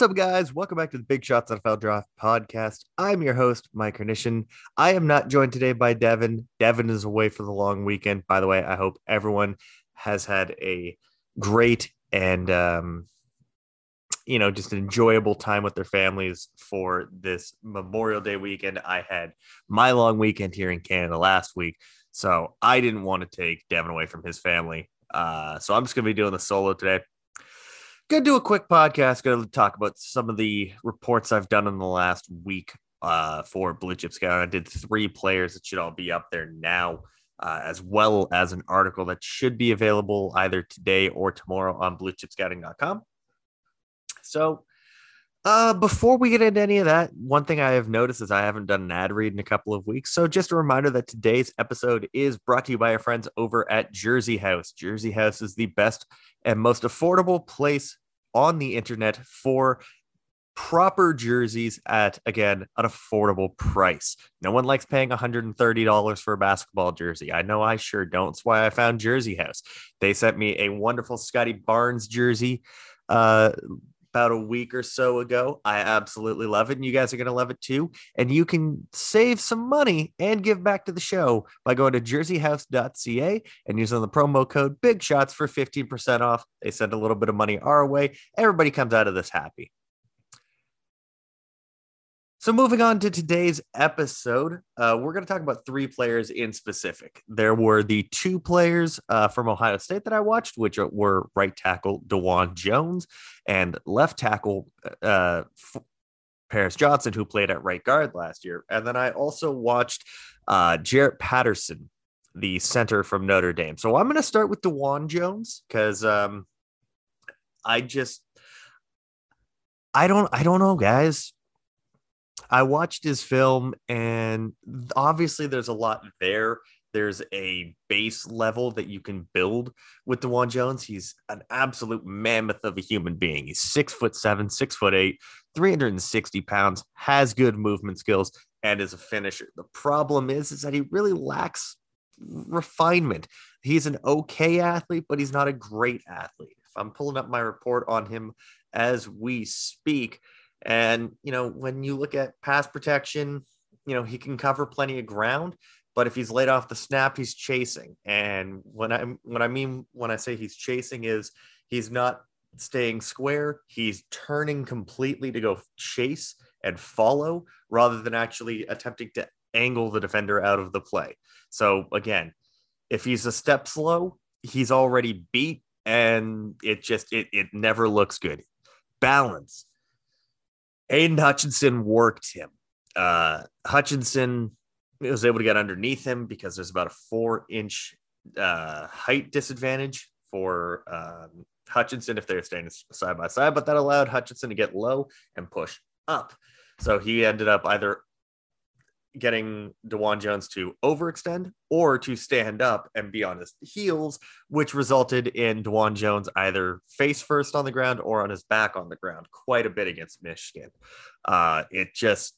What's up, guys? Welcome back to the Big Shots NFL Draft podcast. I'm your host, Mike Carnician. I am not joined today by Devin. Devin is away for the long weekend. By the way, I hope everyone has had a great and, um, you know, just an enjoyable time with their families for this Memorial Day weekend. I had my long weekend here in Canada last week, so I didn't want to take Devin away from his family. Uh, so I'm just going to be doing the solo today gonna do a quick podcast. Gonna talk about some of the reports I've done in the last week uh, for Blue Chip Scout. I did three players that should all be up there now, uh, as well as an article that should be available either today or tomorrow on BlueChipScouting.com. So, uh, before we get into any of that, one thing I have noticed is I haven't done an ad read in a couple of weeks. So, just a reminder that today's episode is brought to you by our friends over at Jersey House. Jersey House is the best and most affordable place on the internet for proper jerseys at again an affordable price. No one likes paying $130 for a basketball jersey. I know I sure don't. That's why I found Jersey House. They sent me a wonderful Scottie Barnes jersey uh about a week or so ago. I absolutely love it. And you guys are going to love it too. And you can save some money and give back to the show by going to jerseyhouse.ca and using the promo code Big Shots for 15% off. They send a little bit of money our way. Everybody comes out of this happy. So, moving on to today's episode, uh, we're going to talk about three players in specific. There were the two players uh, from Ohio State that I watched, which were right tackle Dawand Jones and left tackle uh, Paris Johnson, who played at right guard last year. And then I also watched uh, Jarrett Patterson, the center from Notre Dame. So, I'm going to start with Dawand Jones because um, I just, I don't, I don't know, guys I watched his film, and obviously, there's a lot there. There's a base level that you can build with Dawand Jones. He's an absolute mammoth of a human being. He's six foot seven, six foot eight, 360 pounds, has good movement skills, and is a finisher. The problem is, is that he really lacks refinement. He's an okay athlete, but he's not a great athlete. If I'm pulling up my report on him as we speak, and, you know, when you look at pass protection, you know, he can cover plenty of ground, but if he's laid off the snap, he's chasing. And when I when I mean when I say he's chasing is he's not staying square, he's turning completely to go chase and follow rather than actually attempting to angle the defender out of the play. So again, if he's a step slow, he's already beat and it just it it never looks good. Balance Aidan Hutchinson worked him. Uh, Hutchinson was able to get underneath him because there's about a four inch uh, height disadvantage for um, Hutchinson if they're standing side by side, but that allowed Hutchinson to get low and push up. So he ended up either getting Dawand Jones to overextend or to stand up and be on his heels, which resulted in Dawand Jones either face first on the ground or on his back on the ground quite a bit against Michigan. Uh, it just,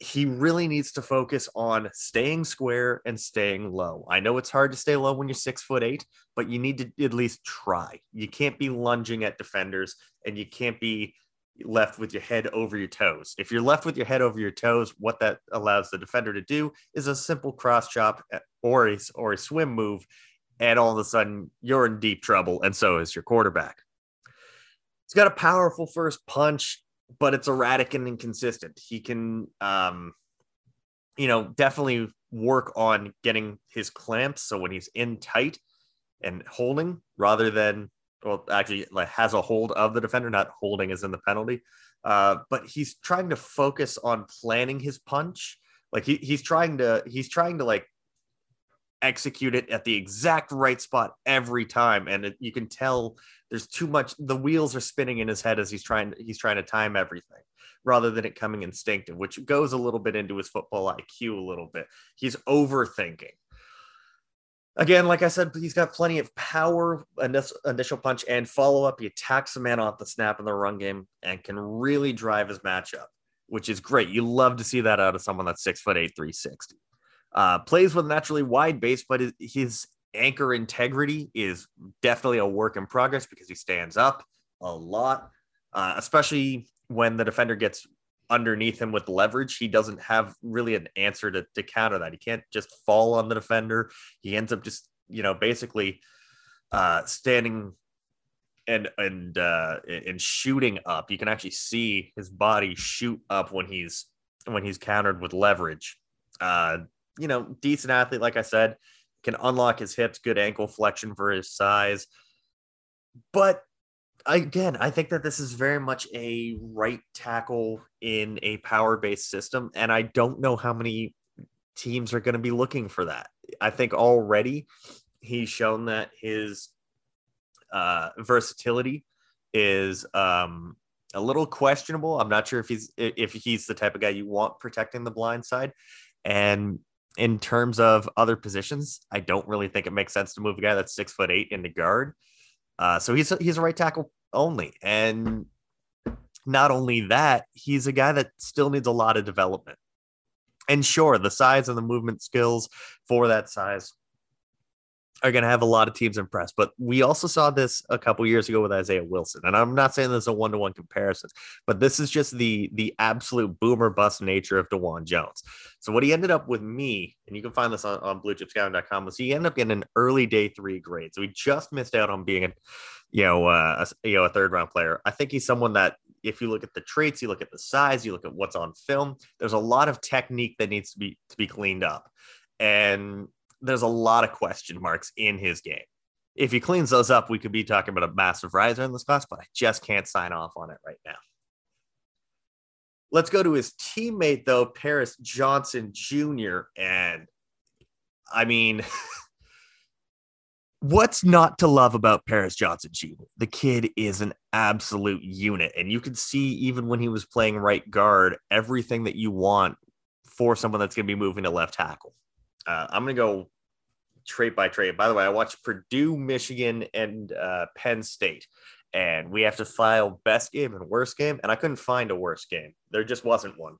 he really needs to focus on staying square and staying low. I know it's hard to stay low when you're six foot eight, but you need to at least try. You can't be lunging at defenders and you can't be left with your head over your toes. If you're left with your head over your toes, what that allows the defender to do is a simple cross chop eh, or a, or a swim move, and all of a sudden you're in deep trouble, and so is your quarterback. He's got a powerful first punch, but it's erratic and inconsistent. He can, um, you know, definitely work on getting his clamps. So when he's in tight and holding, rather than well, actually like has a hold of the defender, not holding is in the penalty. Uh, but he's trying to focus on planning his punch. Like he, he's trying to he's trying to like execute it at the exact right spot every time, and it, you can tell there's too much. The wheels are spinning in his head as he's trying he's trying to time everything rather than it coming instinctive, which goes a little bit into his football IQ a little bit. He's overthinking. Again, like I said, he's got plenty of power, initial punch, and follow up. He attacks the man off the snap in the run game and can really drive his matchup, which is great. You love to see that out of someone that's six foot eight, 360. Uh, plays with naturally wide base, but his anchor integrity is definitely a work in progress because he stands up a lot, uh, especially when the defender gets underneath him with leverage, he doesn't have really an answer to, to counter that. He can't just fall on the defender. He ends up just, you know, basically uh, standing and and uh, and shooting up. You can actually see his body shoot up when he's when he's countered with leverage. Uh, you know, decent athlete, like I said, can unlock his hips, good ankle flexion for his size. But again, I think that this is very much a right tackle in a power based system. And I don't know how many teams are going to be looking for that. I think already he's shown that his uh, versatility is um, a little questionable. I'm not sure if he's if he's the type of guy you want protecting the blind side. And in terms of other positions, I don't really think it makes sense to move a guy that's six foot eight into guard. Uh, so he's a, he's a right tackle only, and not only that, he's a guy that still needs a lot of development. And sure, the size and the movement skills for that size are going to have a lot of teams impressed. But we also saw this a couple years ago with Isaiah Wilson, and I'm not saying this is a one to one comparison, but this is just the the absolute boomer bust nature of Dawand Jones. So what he ended up with me, and you can find this on, on bluechipscouting.com, was he ended up getting an early day three grade. So he just missed out on being a you know uh, a, you know a third round player. I think he's someone that if you look at the traits, you look at the size, you look at what's on film, there's a lot of technique that needs to be to be cleaned up. And there's a lot of question marks in his game. If he cleans those up, we could be talking about a massive riser in this class, but I just can't sign off on it right now. Let's go to his teammate, though, Paris Johnson Jr. And I mean, what's not to love about Paris Johnson Jr.? The kid is an absolute unit. And you can see, even when he was playing right guard, everything that you want for someone that's going to be moving to left tackle. Uh, I'm going to go trait by trait. By the way, I watched Purdue, Michigan, and uh, Penn State, and we have to file best game and worst game, and I couldn't find a worst game. There just wasn't one.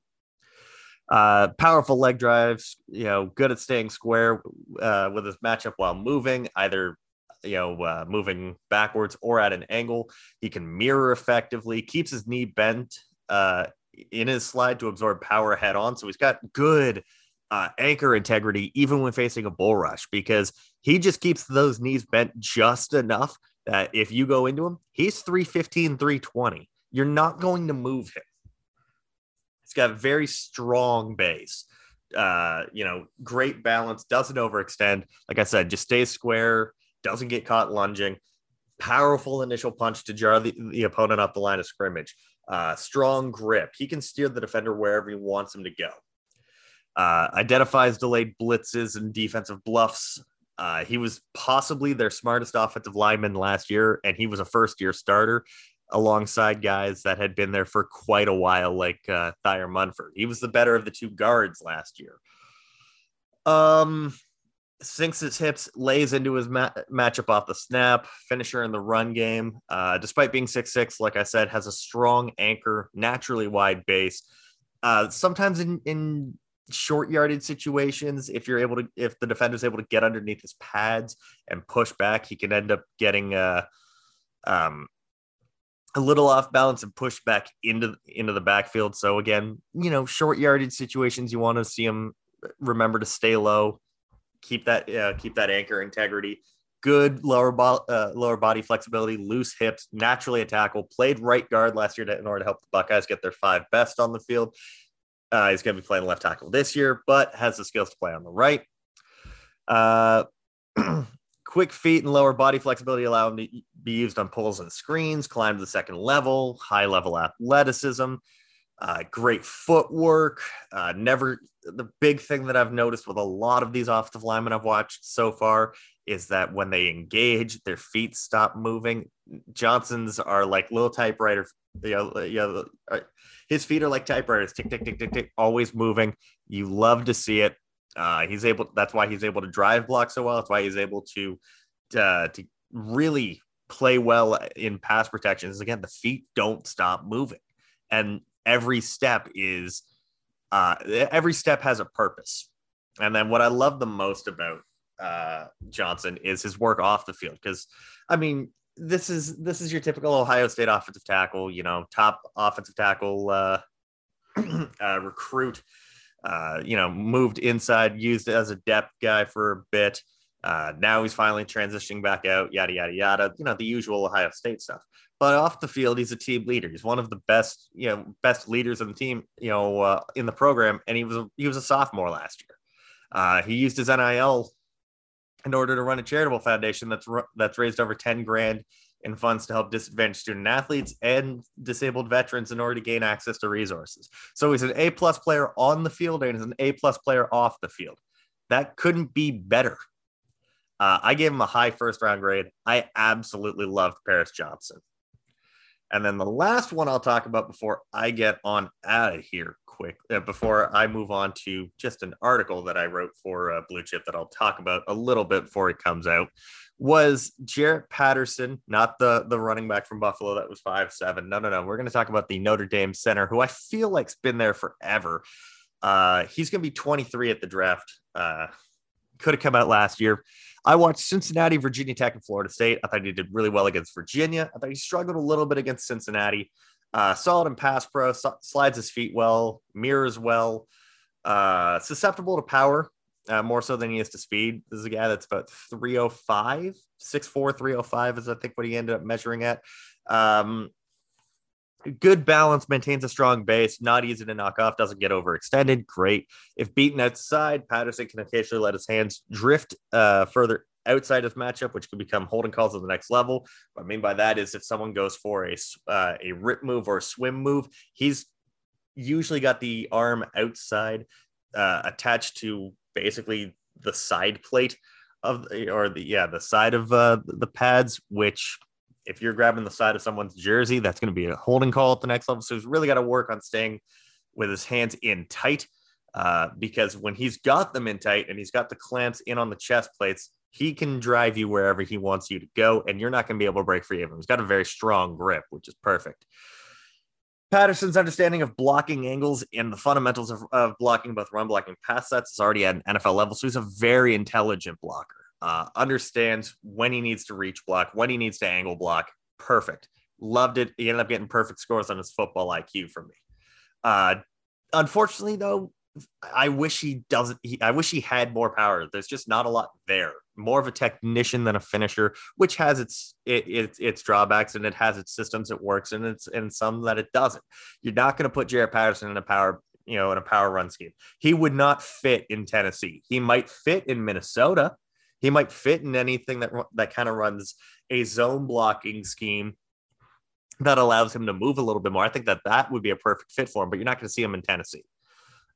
Uh, powerful leg drives, you know, good at staying square uh, with his matchup while moving, either you know, uh, moving backwards or at an angle. He can mirror effectively, keeps his knee bent uh, in his slide to absorb power head on. So he's got good uh, anchor integrity even when facing a bull rush because he just keeps those knees bent just enough that if you go into him, he's 315, 320. You're not going to move him. He's got a very strong base. Uh, you know, great balance, doesn't overextend. Like I said, just stays square, doesn't get caught lunging. Powerful initial punch to jar the, the opponent up the line of scrimmage. Uh, strong grip. He can steer the defender wherever he wants him to go uh, identifies delayed blitzes and defensive bluffs. Uh, he was possibly their smartest offensive lineman last year, and he was a first year starter alongside guys that had been there for quite a while, like uh, Thayer Munford. He was the better of the two guards last year. Um, sinks his hips, lays into his ma- matchup off the snap, finisher in the run game. Uh, despite being six six, like I said, has a strong anchor, naturally wide base. Uh, sometimes in, in short yarded situations if you're able to if the defender's able to get underneath his pads and push back he can end up getting uh um a little off balance and push back into into the backfield. So again you know short yarded situations you want to see him remember to stay low keep that uh, keep that anchor integrity good lower bo- uh, lower body flexibility loose hips naturally a tackle played right guard last year to, in order to help the buckeyes get their five best on the field uh, he's going to be playing left tackle this year, but has the skills to play on the right. Uh, quick feet and lower body flexibility allow him to be used on pulls and screens, climb to the second level, high level athleticism. Uh, great footwork. Uh, never the big thing that I've noticed with a lot of these offensive linemen I've watched so far is that when they engage, their feet stop moving. Johnson's are like little typewriter. You know, you know, uh, his feet are like typewriters, tick, tick, tick, tick, tick, always moving. You love to see it. Uh, he's able. That's why he's able to drive block so well. That's why he's able to uh, to really play well in pass protections. Again, the feet don't stop moving, and every step is uh, every step has a purpose. And then what I love the most about uh, Johnson is his work off the field because I mean this is this is your typical Ohio State offensive tackle, you know, top offensive tackle uh, uh, recruit. Uh, you know, moved inside, used as a depth guy for a bit. Uh, now he's finally transitioning back out, yada yada yada. You know, the usual Ohio State stuff. But off the field, he's a team leader. He's one of the best, you know, best leaders in the team, you know, uh, in the program. And he was a, he was a sophomore last year. Uh, he used his NIL in order to run a charitable foundation that's that's raised over 10 grand in funds to help disadvantaged student athletes and disabled veterans in order to gain access to resources. So he's an A plus player on the field and he's an A plus player off the field. That couldn't be better. Uh, I gave him a high first round grade. I absolutely loved Paris Johnson. And then the last one I'll talk about before I get on out of here quick, uh, before I move on to just an article that I wrote for uh, Blue Chip that I'll talk about a little bit before it comes out, was Jarrett Patterson, not the the running back from Buffalo that was five seven. No, no, no. We're going to talk about the Notre Dame center, who I feel like's been there forever. Uh, he's going to be 23 at the draft. Uh, could have come out last year. I watched Cincinnati, Virginia Tech, and Florida State. I thought he did really well against Virginia. I thought he struggled a little bit against Cincinnati. Uh, solid in pass pro, so- slides his feet well, mirrors well, uh, susceptible to power uh, more so than he is to speed. This is a guy that's about 305, 6'4, 305 is I think what he ended up measuring at. Um, good balance, maintains a strong base, not easy to knock off, doesn't get overextended. Great. If beaten outside, Patterson can occasionally let his hands drift uh, further outside of matchup, which could become holding calls at the next level. What I mean by that is if someone goes for a uh, a rip move or a swim move, he's usually got the arm outside uh, attached to basically the side plate of the, or the yeah the side of uh, the pads, which if you're grabbing the side of someone's jersey, that's going to be a holding call at the next level. So he's really got to work on staying with his hands in tight. Uh, because when he's got them in tight and he's got the clamps in on the chest plates, he can drive you wherever he wants you to go, and you're not going to be able to break free of him. He's got a very strong grip, which is perfect. Patterson's understanding of blocking angles and the fundamentals of, of blocking both run blocking pass sets is already at an NFL level. So he's a very intelligent blocker uh, understands when he needs to reach block, when he needs to angle block. Perfect. Loved it. He ended up getting perfect scores on his football IQ for me. Uh, unfortunately, though, I wish he doesn't. He, I wish he had more power. There's just not a lot there. More of a technician than a finisher, which has its it, its its drawbacks and it has its systems it works and it's and some that it doesn't. You're not going to put Jarrett Patterson in a power you know in a power run scheme. He would not fit in Tennessee. He might fit in Minnesota he might fit in anything that that kind of runs a zone blocking scheme that allows him to move a little bit more. I think that that would be a perfect fit for him, but you're not going to see him in Tennessee.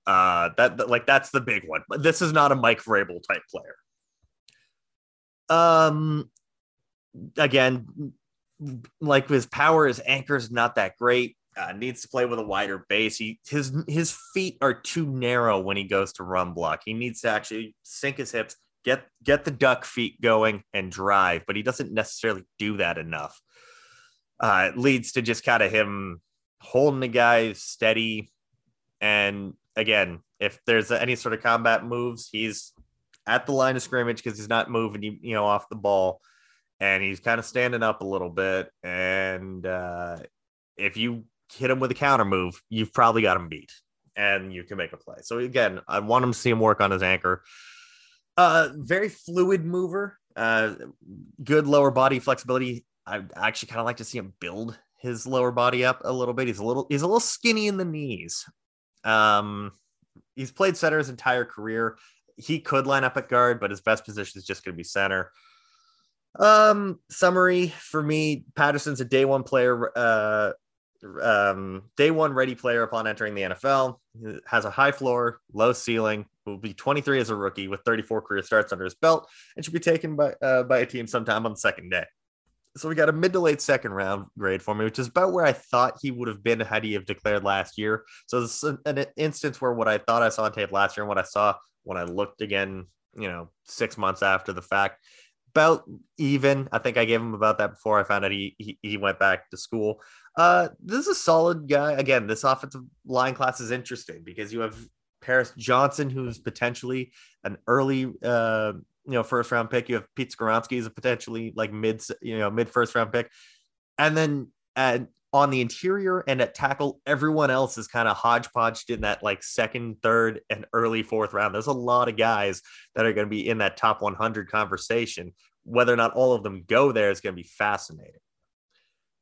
Uh, that, that like that's the big one. But this is not a Mike Vrabel type player. Um, again, like his power, his anchor is not that great. Uh, needs to play with a wider base. He his his feet are too narrow when he goes to run block. He needs to actually sink his hips get get the duck feet going and drive, but he doesn't necessarily do that enough. Uh, it leads to just kind of him holding the guy steady. And again, if there's any sort of combat moves, he's at the line of scrimmage because he's not moving you, know, off the ball, and he's kind of standing up a little bit. And uh, if you hit him with a counter move, you've probably got him beat, and you can make a play. So again, I want him to see him work on his anchor. Uh, very fluid mover. Uh, good lower body flexibility. I actually kind of like to see him build his lower body up a little bit. He's a little he's a little skinny in the knees. Um, he's played center his entire career. He could line up at guard, but his best position is just going to be center. Um, summary for me: Patterson's a day one player. Uh, um, day one ready player upon entering the NFL. Has a high floor, low ceiling. Will be 23 as a rookie with 34 career starts under his belt, and should be taken by uh, by a team sometime on the second day. So we got a mid to late second round grade for me, which is about where I thought he would have been had he have declared last year. So this is an instance where what I thought I saw on tape last year and what I saw when I looked again, you know, six months after the fact, about even. I think I gave him about that before I found out he he, he went back to school. Uh, this is a solid guy. Again, this offensive line class is interesting because you have Paris Johnson, who's potentially an early uh, you know first round pick. You have Pete Skoronski as a potentially like mid you know mid first round pick, and then at, on the interior and at tackle, everyone else is kind of hodgepodged in that like second, third, and early fourth round. There's a lot of guys that are going to be in that top 100 conversation. Whether or not all of them go there is going to be fascinating.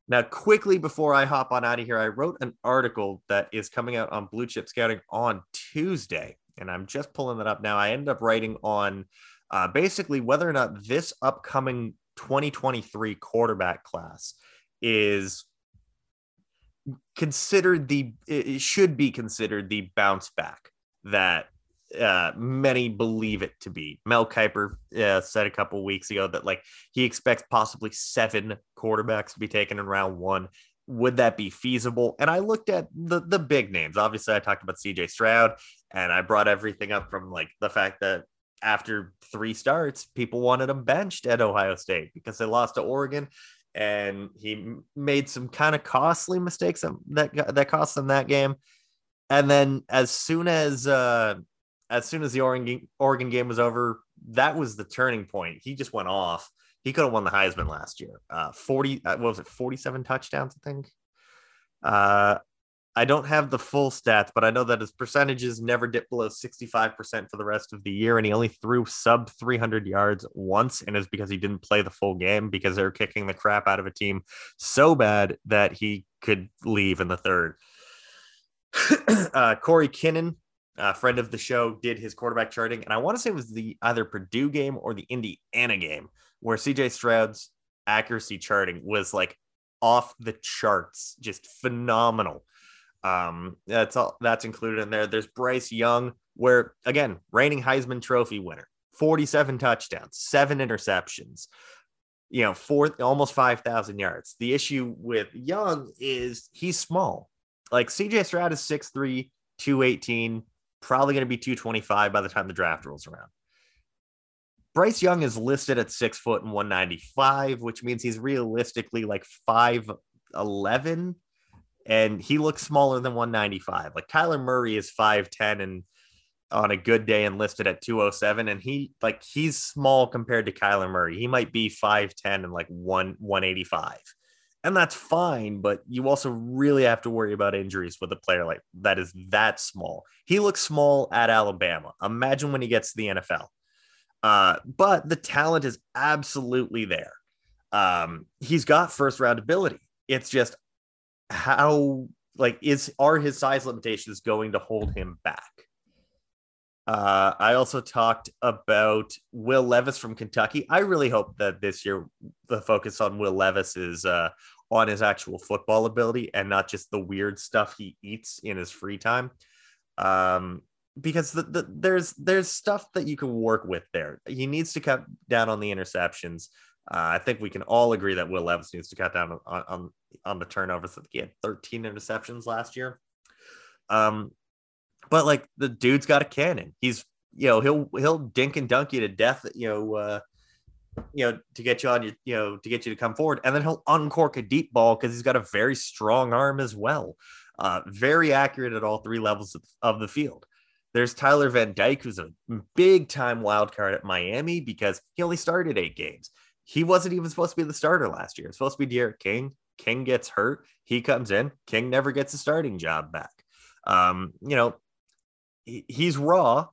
Now, quickly before I hop on out of here, I wrote an article that is coming out on Blue Chip Scouting on Tuesday, and I'm just pulling that up now. I ended up writing on uh, basically whether or not this upcoming 2023 quarterback class is considered the it should be considered the bounce back that uh, many believe it to be. Mel Kiper uh, said a couple weeks ago that like he expects possibly seven quarterbacks to be taken in round one. Would that be feasible? And I looked at the the big names. Obviously, I talked about C.J. Stroud, and I brought everything up from like the fact that after three starts, people wanted him benched at Ohio State because they lost to Oregon, and he made some kind of costly mistakes that that cost them that game. And then as soon as uh, as soon as the Oregon Oregon game was over, that was the turning point. He just went off. He could have won the Heisman last year. Uh, 40, uh, what was it, 47 touchdowns, I think. Uh, I don't have the full stats, but I know that his percentages never dipped below 65% for the rest of the year. And he only threw sub 300 yards once. And it's because he didn't play the full game because they were kicking the crap out of a team so bad that he could leave in the third. uh, Corey Kinnan, a friend of the show, did his quarterback charting. And I want to say it was the either Purdue game or the Indiana game where CJ Stroud's accuracy charting was like off the charts, just phenomenal. Um, that's all that's included in there. There's Bryce Young, where again, reigning Heisman Trophy winner, 47 touchdowns, seven interceptions, you know, four almost 5,000 yards. The issue with Young is he's small. Like CJ Stroud is 6'3, 218, probably going to be 225 by the time the draft rolls around. Bryce Young is listed at six foot and 195, which means he's realistically like 5'11 and he looks smaller than 195. Like Kyler Murray is 5'10 and on a good day and listed at 207 and he like he's small compared to Kyler Murray. He might be 5'10 and like 1 185. And that's fine, but you also really have to worry about injuries with a player like that is that small. He looks small at Alabama. Imagine when he gets to the NFL. Uh, but the talent is absolutely there. Um, he's got first round ability. It's just how like is are his size limitations going to hold him back? Uh, I also talked about Will Levis from Kentucky. I really hope that this year the focus on Will Levis is uh, on his actual football ability and not just the weird stuff he eats in his free time. Um, because the, the, there's there's stuff that you can work with there. He needs to cut down on the interceptions. Uh, I think we can all agree that Will Levis needs to cut down on, on, on the turnovers. that he had 13 interceptions last year. Um, but like the dude's got a cannon. He's you know he'll he'll dink and dunk you to death. You know, uh, you know to get you on your you know to get you to come forward, and then he'll uncork a deep ball because he's got a very strong arm as well. Uh, very accurate at all three levels of, of the field. There's Tyler Van Dyke, who's a big time wild card at Miami because he only started eight games he wasn't even supposed to be the starter last year. It's supposed to be D'Eriq King. King gets hurt. He comes in. King never gets a starting job back. Um, you know, he, he's raw.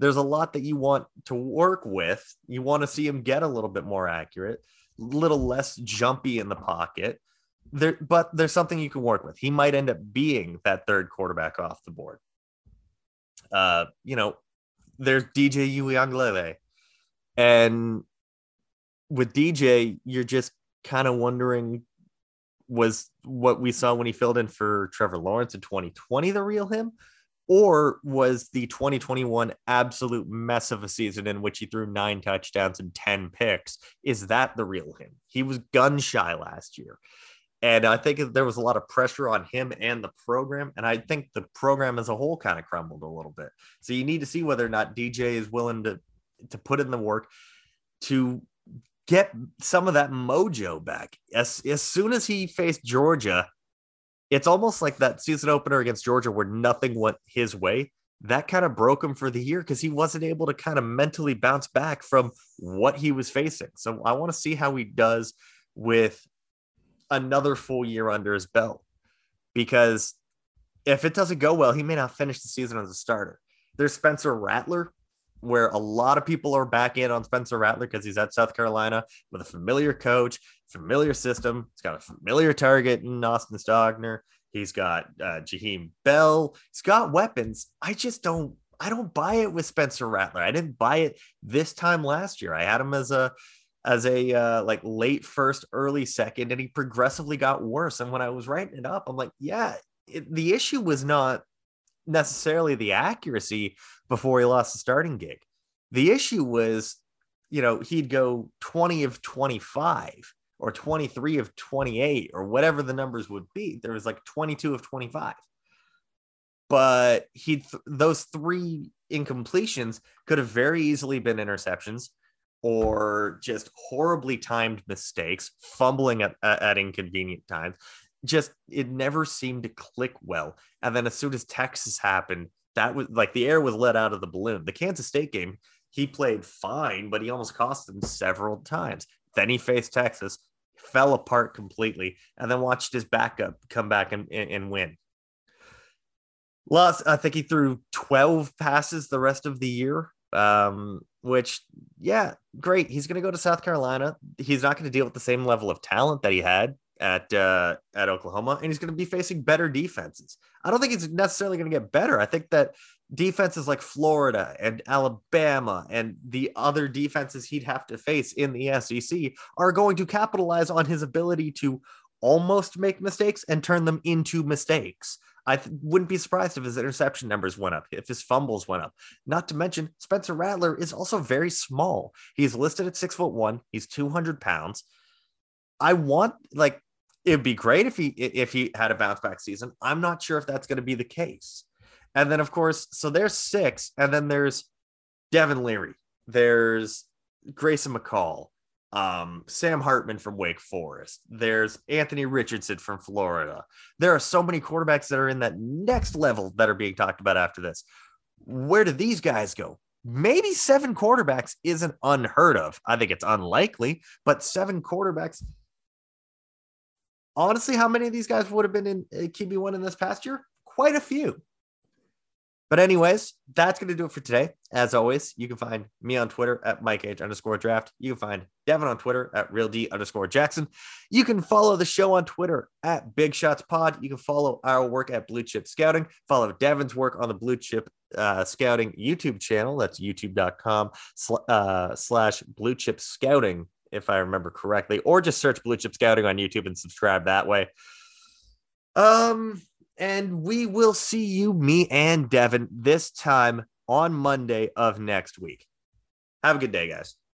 There's a lot that you want to work with. You want to see him get a little bit more accurate, a little less jumpy in the pocket. There, but there's something you can work with. He might end up being that third quarterback off the board. Uh, you know, there's DJ Uiagalelei. And with DJ, you're just kind of wondering was what we saw when he filled in for Trevor Lawrence in 2020 the real him? Or was the 2021 absolute mess of a season in which he threw nine touchdowns and 10 picks? Is that the real him? He was gun shy last year. And I think there was a lot of pressure on him and the program. And I think the program as a whole kind of crumbled a little bit. So you need to see whether or not DJ is willing to, to put in the work to get some of that mojo back. As, as soon as he faced Georgia, it's almost like that season opener against Georgia where nothing went his way. That kind of broke him for the year because he wasn't able to kind of mentally bounce back from what he was facing. So I want to see how he does with another full year under his belt because if it doesn't go well, he may not finish the season as a starter. There's Spencer Rattler, where a lot of people are back in on Spencer Rattler because he's at South Carolina with a familiar coach, familiar system. He's got a familiar target in Austin Stogner. He's got uh, Jaheim Bell. He's got weapons. I just don't. I don't buy it with Spencer Rattler. I didn't buy it this time last year. I had him as a as a uh, like late first, early second, and he progressively got worse. And when I was writing it up, I'm like, yeah, it, the issue was not necessarily the accuracy before he lost the starting gig. The issue was, you know, he'd go 20 of 25 or 23 of 28 or whatever the numbers would be. There was like 22 of 25. But he th- those three incompletions could have very easily been interceptions or just horribly timed mistakes, fumbling at, at inconvenient times just it never seemed to click well. And then as soon as Texas happened, that was like the air was let out of the balloon. The Kansas State game, he played fine, but he almost cost them several times. Then he faced Texas, fell apart completely, and then watched his backup come back and, and win. Lost, I think he threw 12 passes the rest of the year. Um, which, yeah, great. He's going to go to South Carolina. He's not going to deal with the same level of talent that he had at uh, at Oklahoma, and he's going to be facing better defenses. I don't think he's necessarily going to get better. I think that defenses like Florida and Alabama and the other defenses he'd have to face in the SEC are going to capitalize on his ability to almost make mistakes and turn them into mistakes. I th- wouldn't be surprised if his interception numbers went up, if his fumbles went up. Not to mention, Spencer Rattler is also very small. He's listed at six foot one. He's 200 pounds. I want like it'd be great if he if he had a bounce back season. I'm not sure if that's going to be the case. And then of course, so there's six, and then there's Devin Leary, there's Grayson McCall, um, Sam Hartman from Wake Forest, there's Anthony Richardson from Florida. There are so many quarterbacks that are in that next level that are being talked about after this. Where do these guys go? Maybe seven quarterbacks isn't unheard of. I think it's unlikely, but seven quarterbacks honestly, how many of these guys would have been in uh, QB1 in this past year? Quite a few. But, anyways, that's going to do it for today. As always, you can find me on Twitter at Mike H underscore draft. You can find Devin on Twitter at Real D underscore Jackson. You can follow the show on Twitter at Big Shots Pod. You can follow our work at Blue Chip Scouting. Follow Devin's work on the Blue Chip uh, Scouting YouTube channel. That's youtube.com sl- uh, slash Blue Chip Scouting if I remember correctly, or just search Blue Chip Scouting on YouTube and subscribe that way. Um, and we will see you, me and Devin, this time on Monday of next week. Have a good day, guys.